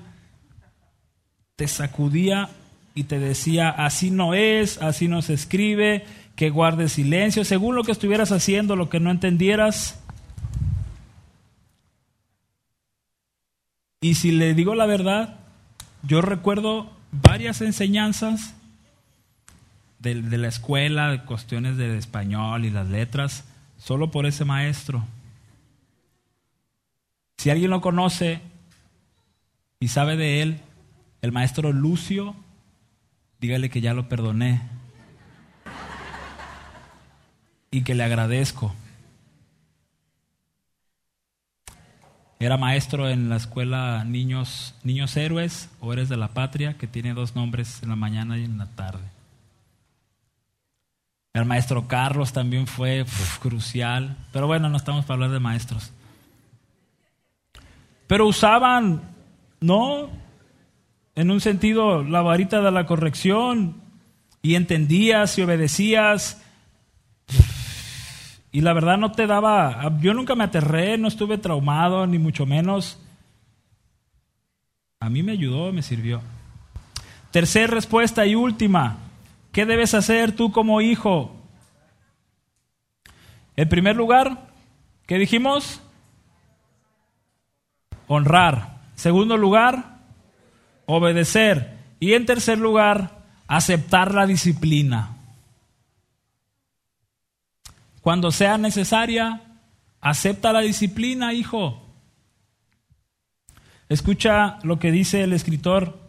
te sacudía y te decía, así no es, así no se escribe, que guardes silencio, según lo que estuvieras haciendo, lo que no entendieras, Y si le digo la verdad, yo recuerdo varias enseñanzas de, la escuela, de cuestiones del español y las letras, solo por ese maestro. Si alguien lo conoce y sabe de él, el maestro Lucio, dígale que ya lo perdoné y que le agradezco. Era maestro en la escuela Niños, Niños Héroes o Eres de la Patria, que tiene dos nombres en la mañana y en la tarde. El maestro Carlos también fue crucial, pero bueno, no estamos para hablar de maestros. Pero usaban, ¿no? En un sentido, la varita de la corrección y entendías y obedecías y la verdad no te daba, yo nunca me aterré, no estuve traumado, ni mucho menos. A mí me ayudó, me sirvió. Tercer respuesta y última. ¿Qué debes hacer tú como hijo? En primer lugar, ¿qué dijimos? Honrar. Segundo lugar, obedecer. Y en tercer lugar, aceptar la disciplina. Cuando sea necesaria, acepta la disciplina, hijo. Escucha lo que dice el escritor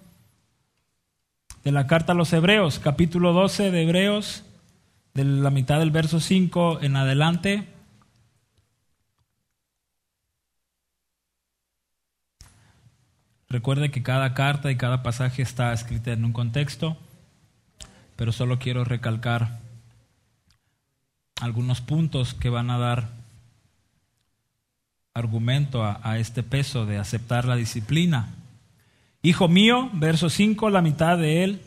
de la carta a los Hebreos, capítulo 12 de Hebreos, de la mitad del verso 5 en adelante. Recuerde que cada carta y cada pasaje está escrita en un contexto, pero solo quiero recalcar algunos puntos que van a dar argumento a, a este peso de aceptar la disciplina. Hijo mío, verso 5, la mitad de él.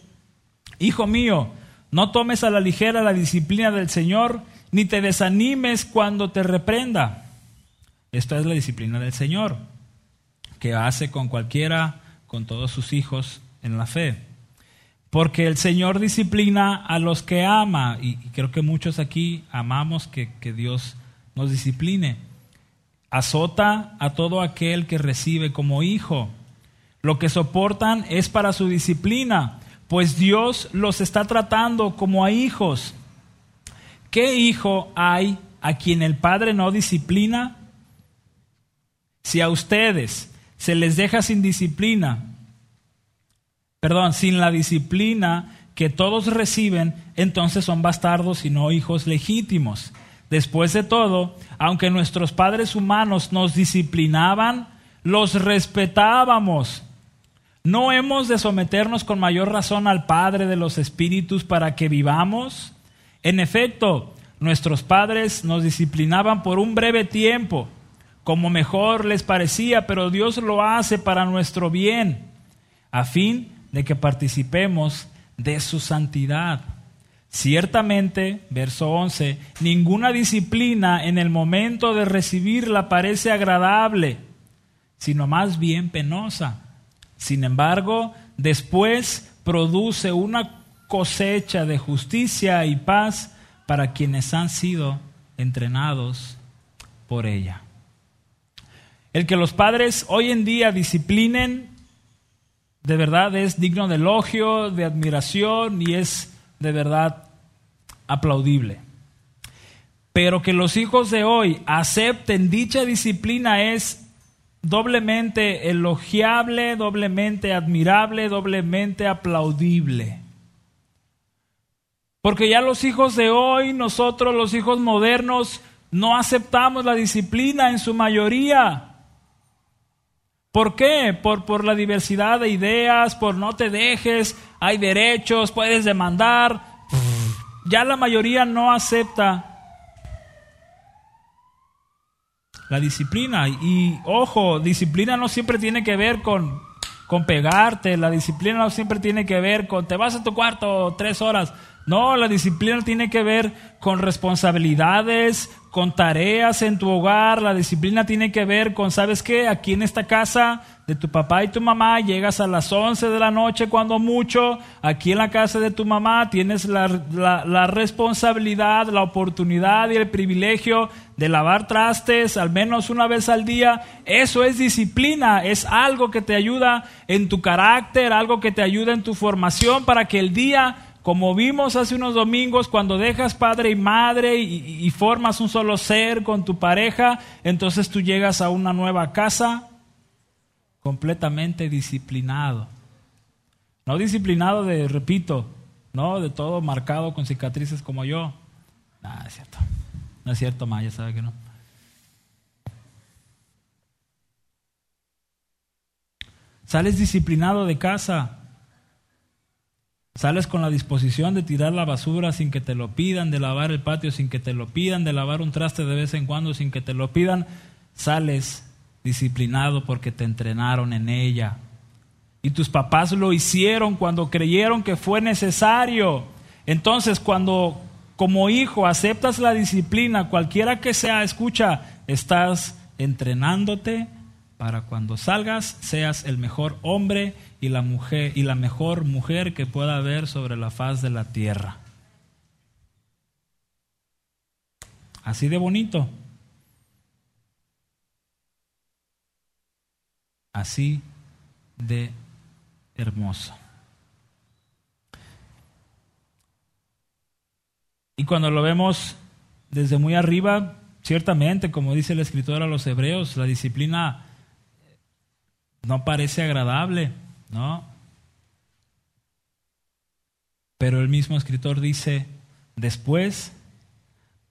Hijo mío, no tomes a la ligera la disciplina del Señor, ni te desanimes cuando te reprenda. Esta es la disciplina del Señor, que hace con cualquiera, con todos sus hijos en la fe. Porque el Señor disciplina a los que ama, y, creo que muchos aquí amamos que, que Dios nos discipline. Azota a todo aquel que recibe como hijo. Lo que soportan es para su disciplina, pues Dios los está tratando como a hijos. ¿Qué hijo hay a quien el Padre no disciplina? Si a ustedes se les deja sin disciplina, perdón, sin la disciplina que todos reciben, entonces son bastardos y no hijos legítimos. Después de todo, aunque nuestros padres humanos nos disciplinaban, los respetábamos. ¿No hemos de someternos con mayor razón al Padre de los Espíritus para que vivamos? En efecto, nuestros padres nos disciplinaban por un breve tiempo, como mejor les parecía, pero Dios lo hace para nuestro bien, a fin de que participemos de su santidad. Ciertamente, verso 11, ninguna disciplina en el momento de recibirla parece agradable, sino más bien penosa. Sin embargo, después produce una cosecha de justicia y paz para quienes han sido entrenados por ella. El que los padres hoy en día disciplinen de verdad es digno de elogio, de admiración y es de verdad aplaudible. Pero que los hijos de hoy acepten dicha disciplina es doblemente elogiable, doblemente admirable, doblemente aplaudible. Porque ya los hijos de hoy, nosotros los hijos modernos, no aceptamos la disciplina en su mayoría. ¿Por qué? Por, por la diversidad de ideas, por no te dejes, hay derechos, puedes demandar. Ya la mayoría no acepta la disciplina. Y ojo, disciplina no siempre tiene que ver con, con pegarte, la disciplina no siempre tiene que ver con te vas a tu cuarto tres horas. No, la disciplina tiene que ver con responsabilidades, con tareas en tu hogar. La disciplina tiene que ver con, ¿sabes qué? Aquí en esta casa de tu papá y tu mamá llegas a las 11 de la noche cuando mucho. Aquí en la casa de tu mamá tienes la, la responsabilidad, la oportunidad y el privilegio de lavar trastes al menos una vez al día. Eso es disciplina, es algo que te ayuda en tu carácter, algo que te ayuda en tu formación para que el día como vimos hace unos domingos, cuando dejas padre y madre y, formas un solo ser con tu pareja, entonces tú llegas a una nueva casa completamente disciplinado. No disciplinado de, repito, no de todo marcado con cicatrices como yo. No, es cierto. No es cierto, Maya, sabe que no. Sales disciplinado de casa. Sales con la disposición de tirar la basura sin que te lo pidan, de lavar el patio sin que te lo pidan, de lavar un traste de vez en cuando sin que te lo pidan. Sales disciplinado porque te entrenaron en ella. Y tus papás lo hicieron cuando creyeron que fue necesario. Entonces, cuando como hijo aceptas la disciplina, cualquiera que sea, escucha, estás entrenándote para cuando salgas seas el mejor hombre y la mujer y la mejor mujer que pueda haber sobre la faz de la tierra. Así de bonito. Así de hermoso. Y cuando lo vemos desde muy arriba, ciertamente, como dice el escritor a los hebreos, la disciplina no parece agradable, ¿no? Pero el mismo escritor dice, después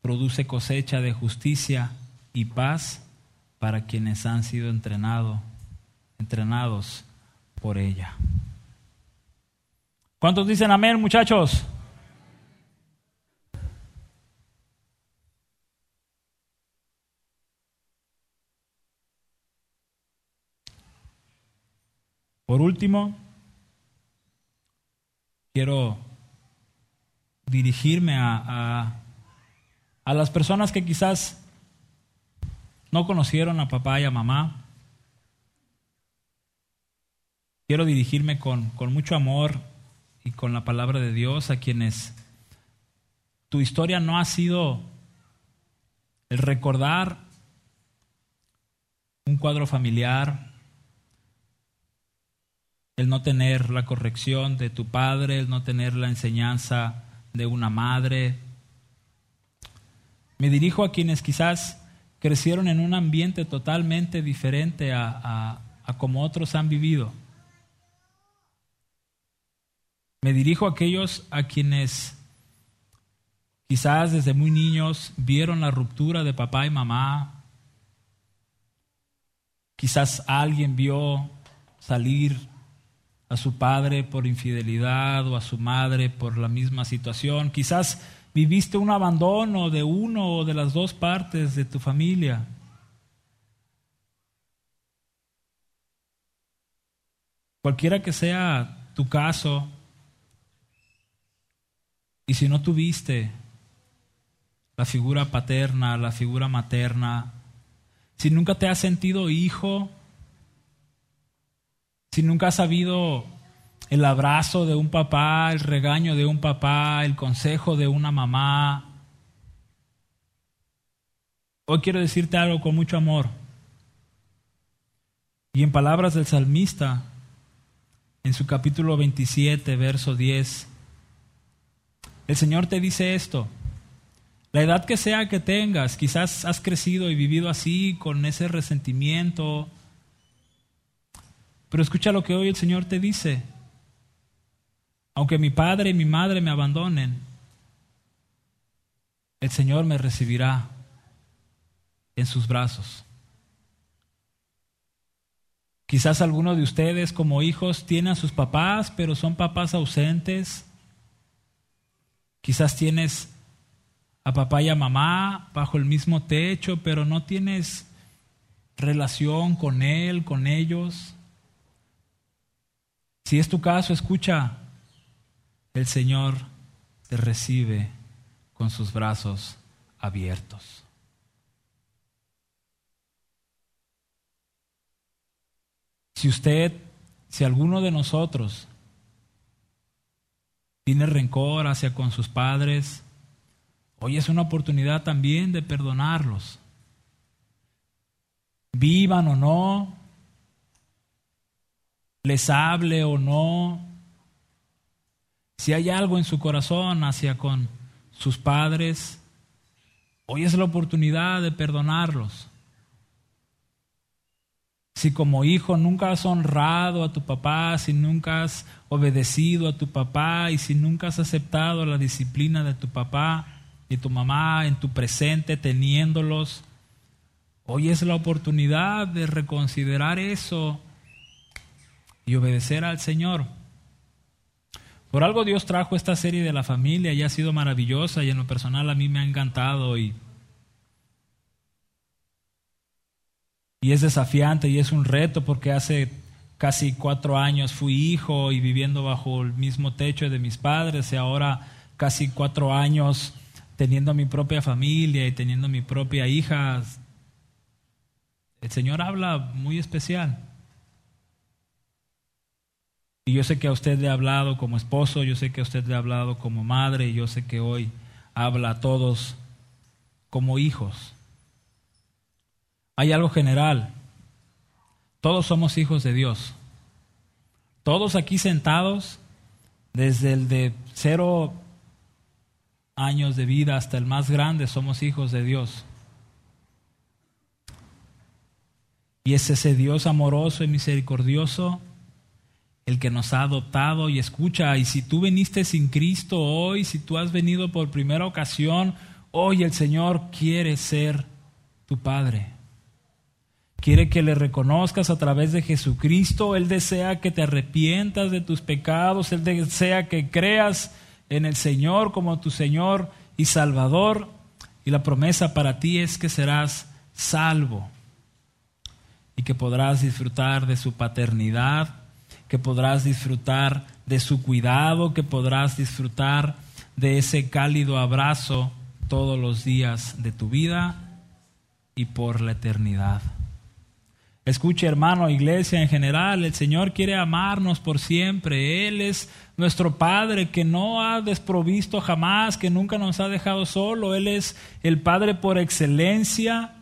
produce cosecha de justicia y paz para quienes han sido entrenado, entrenados por ella. ¿Cuántos dicen amén, muchachos? Por último, quiero dirigirme a, a, las personas que quizás no conocieron a papá y a mamá. Quiero dirigirme con, con mucho amor y con la palabra de Dios a quienes tu historia no ha sido el recordar un cuadro familiar, el no tener la corrección de tu padre, el no tener la enseñanza de una madre. Me dirijo a quienes quizás crecieron en un ambiente totalmente diferente a, a, como otros han vivido. Me dirijo a aquellos a quienes quizás desde muy niños vieron la ruptura de papá y mamá. Quizás alguien vio salir a su padre por infidelidad o a su madre por la misma situación. Quizás viviste un abandono de uno o de las dos partes de tu familia. Cualquiera que sea tu caso, y si no tuviste la figura paterna, la figura materna, si nunca te has sentido hijo si nunca has sabido el abrazo de un papá, el regaño de un papá, el consejo de una mamá, hoy quiero decirte algo con mucho amor. Y en palabras del salmista, en su capítulo 27, verso 10, el Señor te dice esto. La edad que sea que tengas, quizás has crecido y vivido así, con ese resentimiento, pero escucha lo que hoy el Señor te dice. Aunque mi padre y mi madre me abandonen, el Señor me recibirá en sus brazos. Quizás alguno de ustedes como hijos tiene a sus papás, pero son papás ausentes. Quizás tienes a papá y a mamá bajo el mismo techo, pero no tienes relación con él, con ellos. Si es tu caso, escucha, el Señor te recibe con sus brazos abiertos. Si usted, si alguno de nosotros tiene rencor hacia con sus padres, hoy es una oportunidad también de perdonarlos. Vivan o no, les hable o no, si hay algo en su corazón hacia con sus padres, hoy es la oportunidad de perdonarlos. Si como hijo nunca has honrado a tu papá, si nunca has obedecido a tu papá y si nunca has aceptado la disciplina de tu papá y tu mamá en tu presente teniéndolos, hoy es la oportunidad de reconsiderar eso y obedecer al Señor. Por algo Dios trajo esta serie de la familia y ha sido maravillosa y en lo personal a mí me ha encantado y, y es desafiante y es un reto porque hace casi cuatro años fui hijo y viviendo bajo el mismo techo de mis padres y ahora casi cuatro años teniendo mi propia familia y teniendo mi propia hija. El Señor habla muy especial. Y yo sé que a usted le ha hablado como esposo, yo sé que a usted le ha hablado como madre, y yo sé que hoy habla a todos como hijos. Hay algo general. Todos somos hijos de Dios. Todos aquí sentados, desde el de cero años de vida hasta el más grande, somos hijos de Dios. Y es ese Dios amoroso y misericordioso el que nos ha adoptado y escucha, y si tú viniste sin Cristo hoy, si tú has venido por primera ocasión, hoy el Señor quiere ser tu Padre. Quiere que le reconozcas a través de Jesucristo, Él desea que te arrepientas de tus pecados, Él desea que creas en el Señor como tu Señor y Salvador, y la promesa para ti es que serás salvo y que podrás disfrutar de su paternidad, que podrás disfrutar de su cuidado, que podrás disfrutar de ese cálido abrazo todos los días de tu vida y por la eternidad. Escuche hermano, iglesia en general, el Señor quiere amarnos por siempre. Él es nuestro Padre que no ha desprovisto jamás, que nunca nos ha dejado solo. Él es el Padre por excelencia,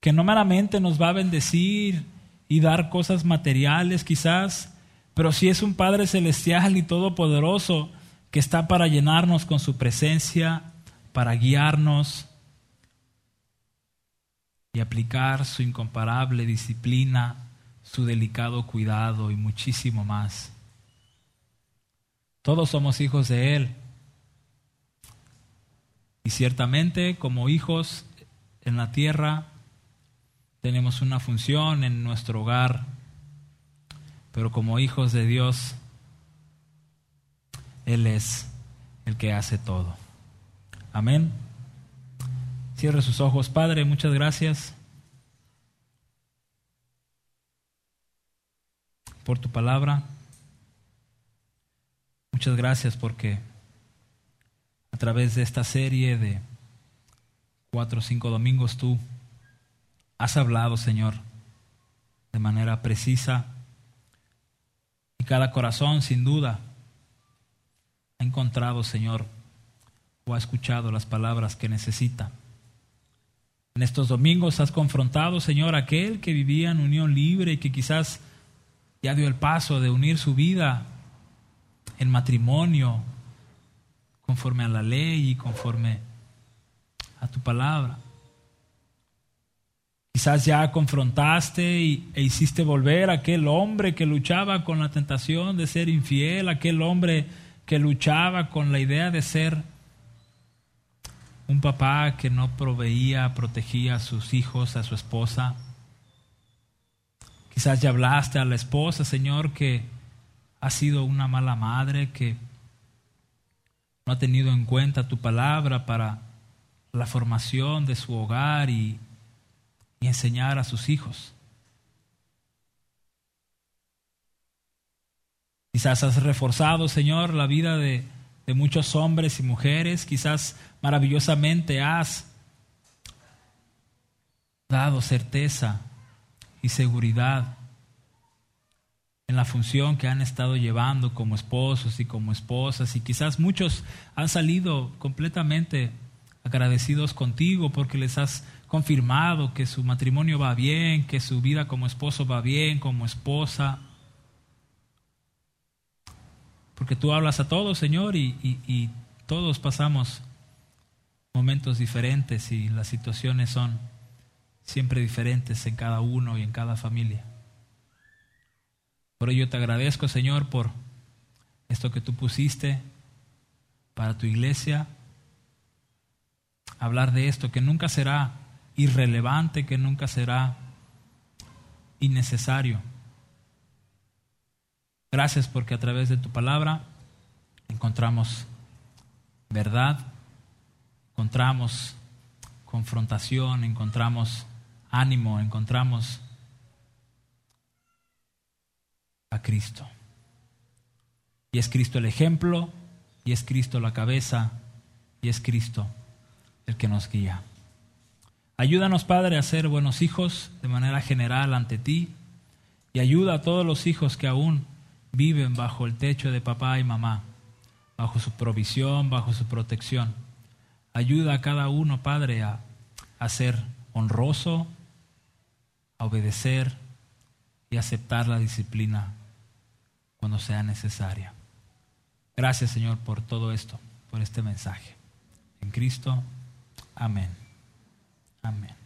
que no meramente nos va a bendecir y dar cosas materiales quizás, pero sí es un Padre celestial y todopoderoso que está para llenarnos con su presencia, para guiarnos aplicar su incomparable disciplina, su delicado cuidado y muchísimo más. Todos somos hijos de Él. Y ciertamente como hijos en la tierra tenemos una función en nuestro hogar, pero como hijos de Dios, Él es el que hace todo. Amén. Cierre sus ojos. Padre, muchas gracias por tu palabra. Muchas gracias porque a través de esta serie de cuatro o cinco domingos tú has hablado, Señor, de manera precisa y cada corazón, sin duda, ha encontrado, Señor, o ha escuchado las palabras que necesita. En estos domingos has confrontado, Señor, aquel que vivía en unión libre y que quizás ya dio el paso de unir su vida en matrimonio conforme a la ley y conforme a tu palabra. Quizás ya confrontaste e hiciste volver a aquel hombre que luchaba con la tentación de ser infiel, aquel hombre que luchaba con la idea de ser un papá que no proveía, protegía a sus hijos, a su esposa. Quizás ya hablaste a la esposa, Señor, que ha sido una mala madre, que no ha tenido en cuenta tu palabra para la formación de su hogar y, y enseñar a sus hijos. Quizás has reforzado, Señor, la vida de, de muchos hombres y mujeres. Quizás maravillosamente has dado certeza y seguridad en la función que han estado llevando como esposos y como esposas y quizás muchos han salido completamente agradecidos contigo porque les has confirmado que su matrimonio va bien, que su vida como esposo va bien, como esposa. Porque tú hablas a todos, Señor, y, todos pasamos momentos diferentes y las situaciones son siempre diferentes en cada uno y en cada familia. Por ello te agradezco, Señor, por esto que tú pusiste para tu iglesia. Hablar de esto que nunca será irrelevante, que nunca será innecesario. Gracias porque a través de tu palabra encontramos verdad, encontramos confrontación, encontramos ánimo, encontramos a Cristo. Y es Cristo el ejemplo, y es Cristo la cabeza, y es Cristo el que nos guía. Ayúdanos, Padre, a ser buenos hijos de manera general ante ti, y ayuda a todos los hijos que aún viven bajo el techo de papá y mamá, bajo su provisión, bajo su protección. Ayuda a cada uno, Padre, a, ser honroso, a obedecer y aceptar la disciplina cuando sea necesaria. Gracias, Señor, por todo esto, por este mensaje. En Cristo, amén. Amén.